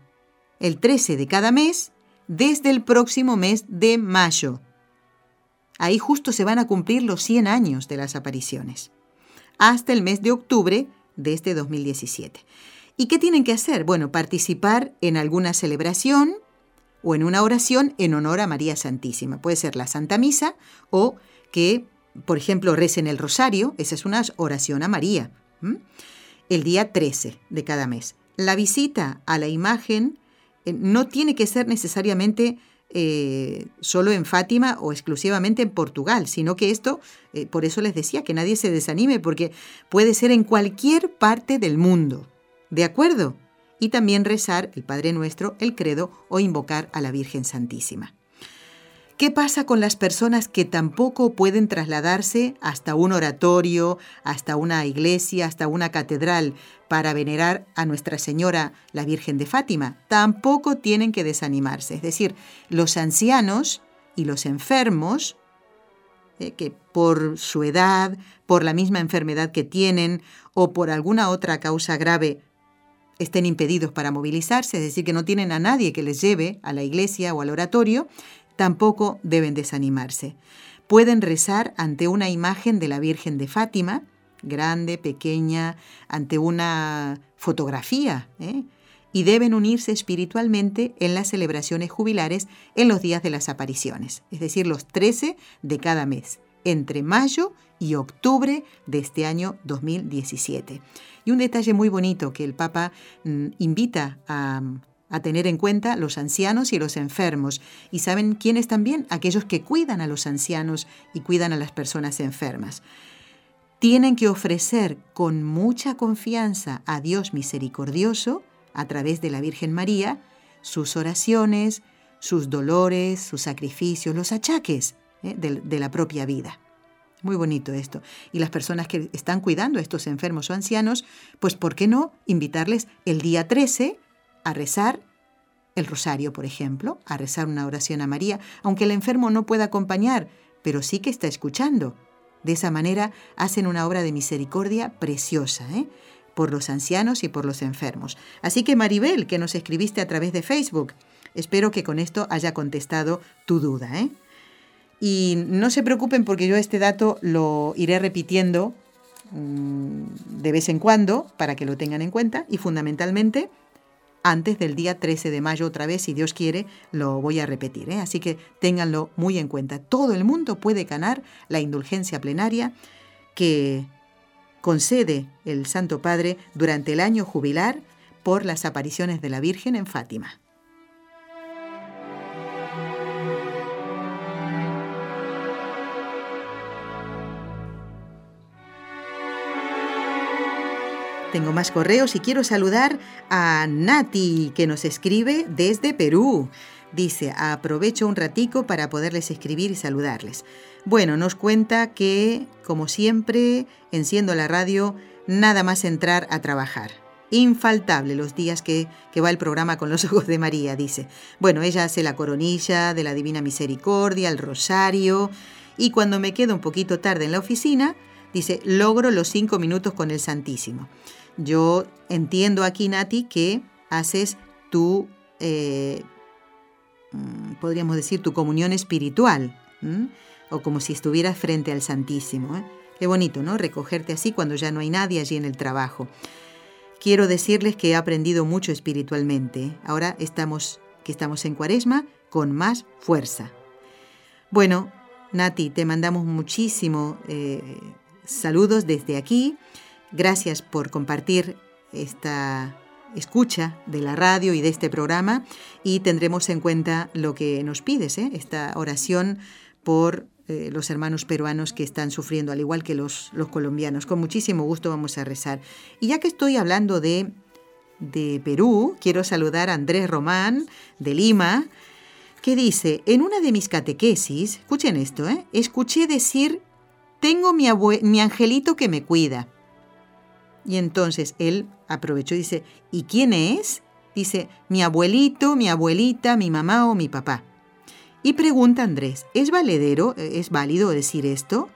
Speaker 1: el 13 de cada mes, desde el próximo mes de mayo. Ahí justo se van a cumplir los 100 años de las apariciones, hasta el mes de octubre de este 2017. ¿Y qué tienen que hacer? Bueno, participar en alguna celebración o en una oración en honor a María Santísima. Puede ser la Santa Misa o que por ejemplo, recen el rosario, esa es una oración a María, el día 13 de cada mes. La visita a la imagen eh, no tiene que ser necesariamente eh, solo en Fátima o exclusivamente en Portugal, sino que esto, eh, por eso les decía, que nadie se desanime, porque puede ser en cualquier parte del mundo. ¿De acuerdo? Y también rezar el Padre Nuestro, el Credo o invocar a la Virgen Santísima. ¿Qué pasa con las personas que tampoco pueden trasladarse hasta un oratorio, hasta una iglesia, hasta una catedral para venerar a Nuestra Señora, la Virgen de Fátima? Tampoco tienen que desanimarse. Es decir, los ancianos y los enfermos, eh, que por su edad, por la misma enfermedad que tienen o por alguna otra causa grave, estén impedidos para movilizarse, es decir, que no tienen a nadie que les lleve a la iglesia o al oratorio, Tampoco deben desanimarse. Pueden rezar ante una imagen de la Virgen de Fátima, grande, pequeña, ante una fotografía, ¿eh? y deben unirse espiritualmente en las celebraciones jubilares en los días de las apariciones, es decir, los 13 de cada mes, entre mayo y octubre de este año 2017. Y un detalle muy bonito que el Papa mm, invita a, a tener en cuenta los ancianos y los enfermos, y saben quiénes también aquellos que cuidan a los ancianos y cuidan a las personas enfermas. Tienen que ofrecer con mucha confianza a Dios misericordioso, a través de la Virgen María, sus oraciones, sus dolores, sus sacrificios, los achaques ¿eh? de, de la propia vida. Muy bonito esto. Y las personas que están cuidando a estos enfermos o ancianos, pues ¿por qué no invitarles el día 13 a rezar el rosario, por ejemplo, a rezar una oración a María, aunque el enfermo no pueda acompañar, pero sí que está escuchando. De esa manera hacen una obra de misericordia preciosa, ¿eh? por los ancianos y por los enfermos. Así que Maribel, que nos escribiste a través de Facebook, espero que con esto haya contestado tu duda. ¿eh? Y no se preocupen porque yo este dato lo iré repitiendo mm, de vez en cuando para que lo tengan en cuenta y fundamentalmente antes del día 13 de mayo otra vez, si Dios quiere, lo voy a repetir. ¿eh? Así que ténganlo muy en cuenta. Todo el mundo puede ganar la indulgencia plenaria que concede el Santo Padre durante el año jubilar por las apariciones de la Virgen en Fátima. Tengo más correos y quiero saludar a Nati, que nos escribe desde Perú. Dice, aprovecho un ratico para poderles escribir y saludarles. Bueno, nos cuenta que, como siempre, enciendo la radio nada más entrar a trabajar. Infaltable los días que, que va el programa con los ojos de María, dice. Bueno, ella hace la coronilla de la Divina Misericordia, el rosario, y cuando me quedo un poquito tarde en la oficina, dice, logro los cinco minutos con el Santísimo. Yo entiendo aquí, Nati, que haces tu, eh, mm, podríamos decir, tu comunión espiritual, o como si estuvieras frente al Santísimo. ¿eh? Qué bonito, ¿no? Recogerte así cuando ya no hay nadie allí en el trabajo. Quiero decirles que he aprendido mucho espiritualmente. ¿eh? Ahora estamos, que estamos en cuaresma, con más fuerza. Bueno, Nati, te mandamos muchísimo saludos desde aquí Gracias por compartir esta escucha de la radio y de este programa y tendremos en cuenta lo que nos pides, ¿eh? esta oración por eh, los hermanos peruanos que están sufriendo, al igual que los, colombianos. Con muchísimo gusto vamos a rezar. Y ya que estoy hablando de, Perú, quiero saludar a Andrés Román de Lima, que dice, en una de mis catequesis, escuchen esto, ¿eh? escuché decir, tengo mi, mi angelito que me cuida. Y entonces él aprovechó y dice, ¿y quién es? Dice, mi abuelito, mi abuelita, mi mamá o mi papá. Y pregunta Andrés, ¿es valedero, es válido decir esto?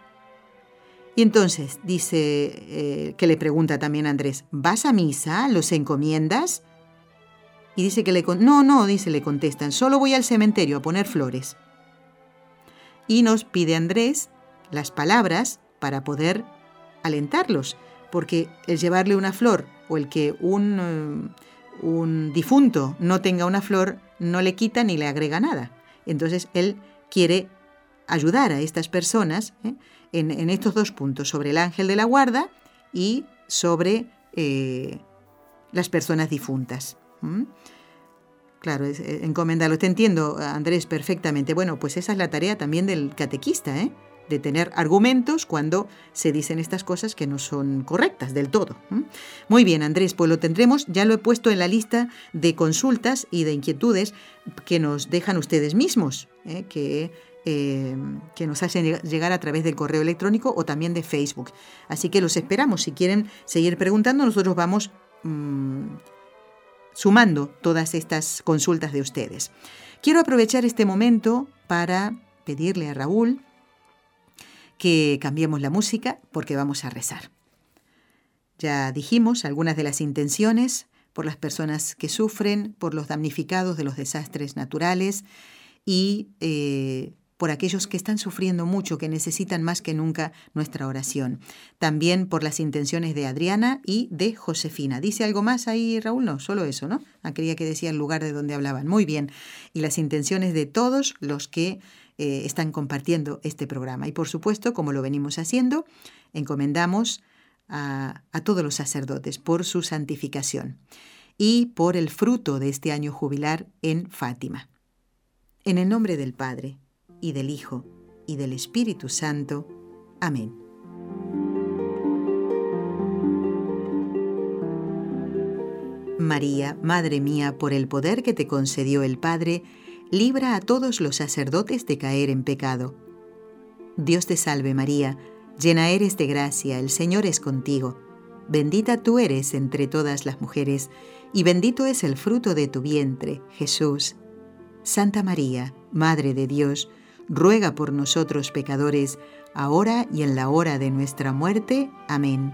Speaker 1: Y entonces dice eh, que le pregunta también Andrés, ¿vas a misa? ¿Los encomiendas? Y dice que le no, no, dice le contestan, solo voy al cementerio a poner flores. Y nos pide Andrés las palabras para poder alentarlos porque el llevarle una flor o el que un, eh, un difunto no tenga una flor no le quita ni le agrega nada. Entonces él quiere ayudar a estas personas ¿eh? en, estos dos puntos, sobre el ángel de la guarda y sobre eh, las personas difuntas. Claro, encomendalo. Te entiendo, Andrés, perfectamente. Bueno, pues esa es la tarea también del catequista, ¿eh? de tener argumentos cuando se dicen estas cosas que no son correctas del todo. Muy bien, Andrés, pues lo tendremos, ya lo he puesto en la lista de consultas y de inquietudes que nos dejan ustedes mismos, ¿eh? que, em, que nos hacen llegar a través del correo electrónico o también de Facebook. Así que los esperamos, si quieren seguir preguntando, nosotros vamos mm, sumando todas estas consultas de ustedes. Quiero aprovechar este momento para pedirle a Raúl, que cambiemos la música porque vamos a rezar. Ya dijimos algunas de las intenciones por las personas que sufren, por los damnificados de los desastres naturales y eh, por aquellos que están sufriendo mucho, que necesitan más que nunca nuestra oración. También por las intenciones de Adriana y de Josefina. ¿Dice algo más ahí, Raúl? No, solo eso, ¿no? Ah, que decía el lugar de donde hablaban. Muy bien. Y las intenciones de todos los que eh, están compartiendo este programa. Y por supuesto, como lo venimos haciendo, encomendamos a, a todos los sacerdotes por su santificación y por el fruto de este año jubilar en Fátima. En el nombre del Padre, y del Hijo, y del Espíritu Santo. Amén. María, Madre mía, por el poder que te concedió el Padre, libra a todos los sacerdotes de caer en pecado. Dios te salve María, llena eres de gracia, el Señor es contigo, bendita tú eres entre todas las mujeres, y bendito es el fruto de tu vientre, Jesús. Santa María, Madre de Dios, ruega por nosotros pecadores, ahora y en la hora de nuestra muerte. Amén.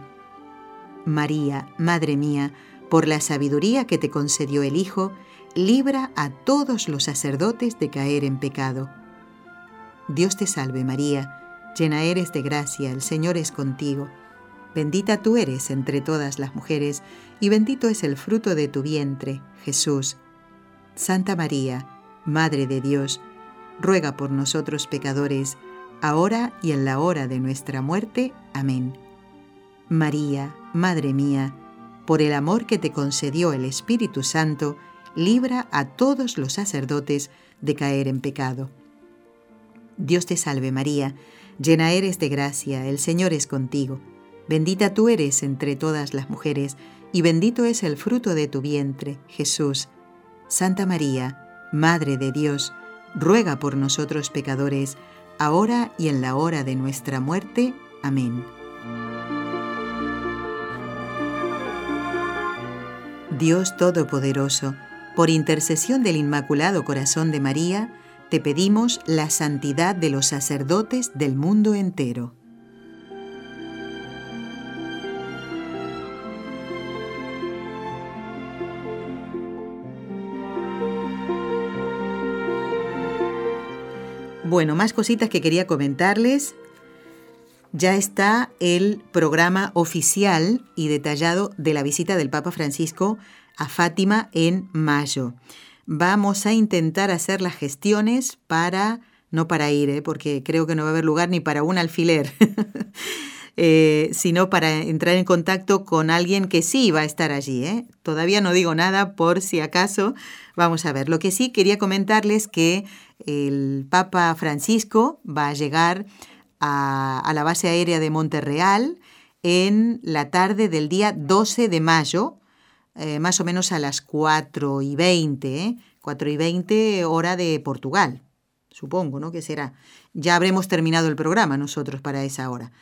Speaker 1: María, Madre mía, por la sabiduría que te concedió el Hijo, libra a todos los sacerdotes de caer en pecado. Dios te salve María, llena eres de gracia, el Señor es contigo. Bendita tú eres entre todas las mujeres, y bendito es el fruto de tu vientre, Jesús. Santa María, Madre de Dios, ruega por nosotros pecadores, ahora y en la hora de nuestra muerte. Amén. María, Madre mía, por el amor que te concedió el Espíritu Santo, libra a todos los sacerdotes de caer en pecado. Dios te salve María, llena eres de gracia, el Señor es contigo, bendita tú eres entre todas las mujeres, y bendito es el fruto de tu vientre, Jesús. Santa María, Madre de Dios, ruega por nosotros pecadores, ahora y en la hora de nuestra muerte. Amén. Dios Todopoderoso, por intercesión del Inmaculado Corazón de María, te pedimos la santidad de los sacerdotes del mundo entero. Bueno, más cositas que quería comentarles. Ya está el programa oficial y detallado de la visita del Papa Francisco a Fátima en mayo. Vamos a intentar hacer las gestiones para, no para ir, eh, porque creo que no va a haber lugar ni para un alfiler, eh, sino para entrar en contacto con alguien que sí va a estar allí. Eh. Todavía no digo nada por si acaso. Vamos a ver. Lo que sí quería comentarles que el Papa Francisco va a llegar a, a la base aérea de Monterreal en la tarde del día 12 de mayo eh, más o menos a las 4 y 20, ¿eh? 4 y 20 hora de Portugal, supongo, ¿no? Que será. Ya habremos terminado el programa nosotros para esa hora.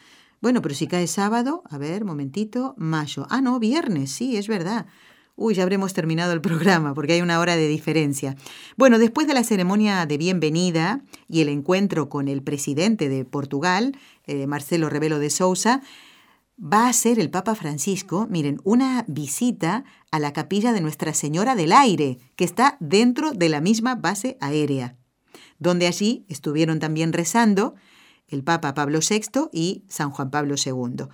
Speaker 1: Bueno, pero si cae sábado, a ver, momentito, mayo. Ah, no, viernes, sí, es verdad. Uy, ya habremos terminado el programa porque hay una hora de diferencia. Bueno, después de la ceremonia de bienvenida y el encuentro con el presidente de Portugal, eh, Marcelo Rebelo de Sousa, va a ser el Papa Francisco, miren, una visita a la capilla de Nuestra Señora del Aire, que está dentro de la misma base aérea, donde allí estuvieron también rezando el Papa Pablo VI y San Juan Pablo II.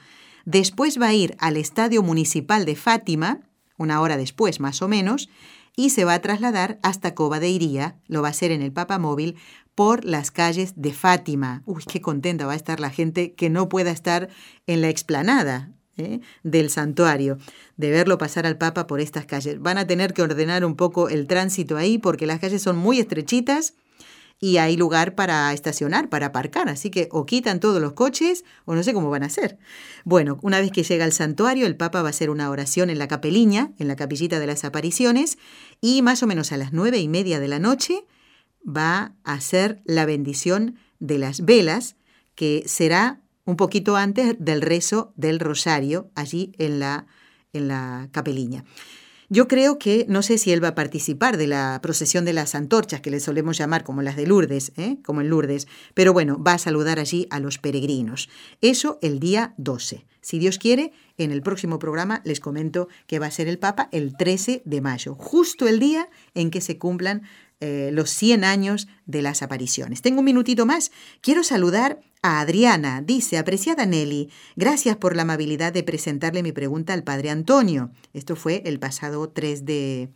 Speaker 1: Después va a ir al Estadio Municipal de Fátima, una hora después más o menos, y se va a trasladar hasta Cova de Iría, lo va a hacer en el Papa Móvil, por las calles de Fátima. Uy, qué contenta va a estar la gente que no pueda estar en la explanada. ¿eh? del santuario, de verlo pasar al Papa por estas calles. Van a tener que ordenar un poco el tránsito ahí porque las calles son muy estrechitas y hay lugar para estacionar, para aparcar, así que o quitan todos los coches o no sé cómo van a hacer. Bueno, una vez que llega al santuario, el Papa va a hacer una oración en la capeliña, en la capillita de las apariciones, y más o menos a las nueve y media de la noche va a hacer la bendición de las velas, que será un poquito antes del rezo del rosario allí en la, en la capeliña. Yo creo que, no sé si él va a participar de la procesión de las antorchas, que le solemos llamar como las de Lourdes, ¿eh? como en Lourdes, pero bueno, va a saludar allí a los peregrinos. Eso el día 12. Si Dios quiere, en el próximo programa les comento que va a ser el Papa el 13 de mayo, justo el día en que se cumplan eh, los 100 años de las apariciones. Tengo un minutito más. Quiero saludar a Adriana. Dice, apreciada Nelly, gracias por la amabilidad de presentarle mi pregunta al padre Antonio. Esto fue el pasado 3 de,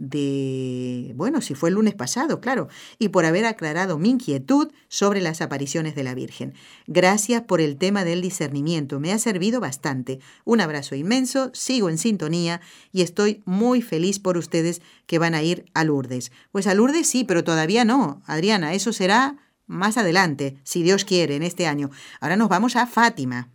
Speaker 1: de, bueno, si fue el lunes pasado, claro, y por haber aclarado mi inquietud sobre las apariciones de la Virgen. Gracias por el tema del discernimiento, me ha servido bastante. Un abrazo inmenso, sigo en sintonía y estoy muy feliz por ustedes que van a ir a Lourdes. Pues a Lourdes sí, pero todavía no, Adriana, eso será más adelante, si Dios quiere, en este año. Ahora nos vamos a Fátima.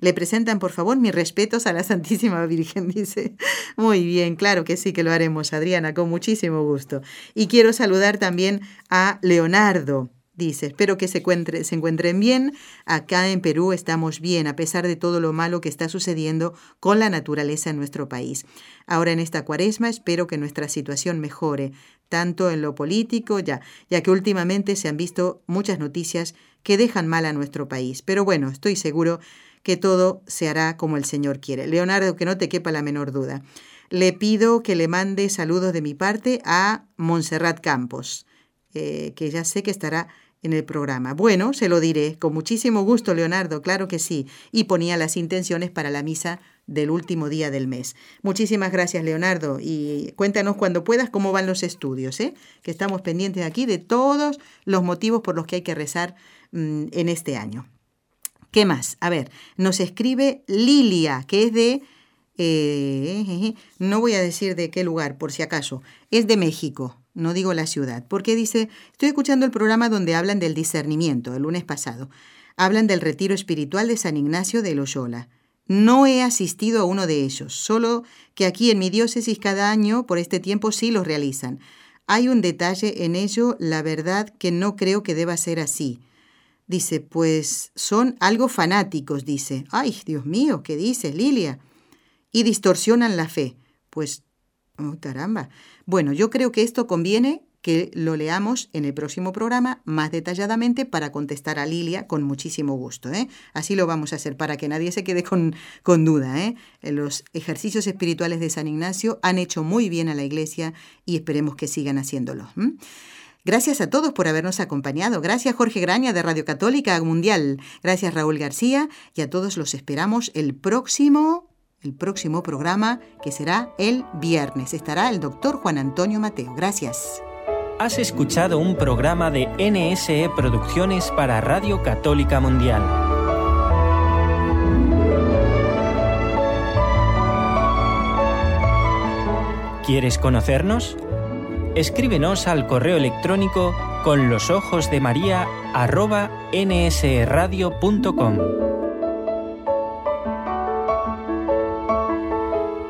Speaker 1: Le presentan, por favor, mis respetos a la Santísima Virgen, dice. Muy bien, claro que sí que lo haremos, Adriana, con muchísimo gusto. Y quiero saludar también a Leonardo. Dice, espero que se, se encuentren bien. Acá en Perú estamos bien, a pesar de todo lo malo que está sucediendo con la naturaleza en nuestro país. Ahora en esta cuaresma espero que nuestra situación mejore tanto en lo político, ya, ya que últimamente se han visto muchas noticias que dejan mal a nuestro país. Pero bueno, estoy seguro que todo se hará como el Señor quiere. Leonardo, que no te quepa la menor duda. Le pido que le mande saludos de mi parte a Montserrat Campos, eh, que ya sé que estará en el programa. Bueno, se lo diré con muchísimo gusto, Leonardo, claro que sí. Y ponía las intenciones para la misa del último día del mes. Muchísimas gracias, Leonardo, y cuéntanos cuando puedas cómo van los estudios, ¿eh? que estamos pendientes aquí de todos los motivos por los que hay que rezar mm, en este año. ¿Qué más? A ver, nos escribe Lilia, que es de... Eh, eh, no voy a decir de qué lugar, por si acaso, es de México no digo la ciudad, porque dice, estoy escuchando el programa donde hablan del discernimiento, el lunes pasado. Hablan del retiro espiritual de San Ignacio de Loyola. No he asistido a uno de ellos, solo que aquí en mi diócesis cada año por este tiempo sí los realizan. Hay un detalle en ello, la verdad, que no creo que deba ser así. Dice, pues son algo fanáticos, dice. Ay, Dios mío, ¿qué dice Lilia? Y distorsionan la fe. Pues, oh, caramba. Bueno, yo creo que esto conviene que lo leamos en el próximo programa más detalladamente para contestar a Lilia con muchísimo gusto. ¿eh? Así lo vamos a hacer para que nadie se quede con, con duda. ¿eh? Eh, los ejercicios espirituales de San Ignacio han hecho muy bien a la Iglesia y esperemos que sigan haciéndolo. Gracias a todos por habernos acompañado. Gracias Jorge Graña de Radio Católica Mundial. Gracias Raúl García y a todos los esperamos el próximo el próximo programa que será el viernes. Estará el doctor Juan Antonio Mateo. Gracias.
Speaker 3: Has escuchado un programa de NSE Producciones para Radio Católica Mundial. ¿Quieres conocernos? Escríbenos al correo electrónico con los ojos de María arroba nsradio.com.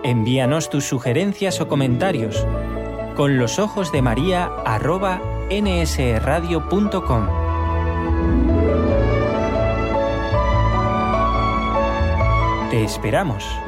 Speaker 3: E Envíanos tus sugerencias o comentarios con los ojos de María arroba nsradio.com. Te esperamos.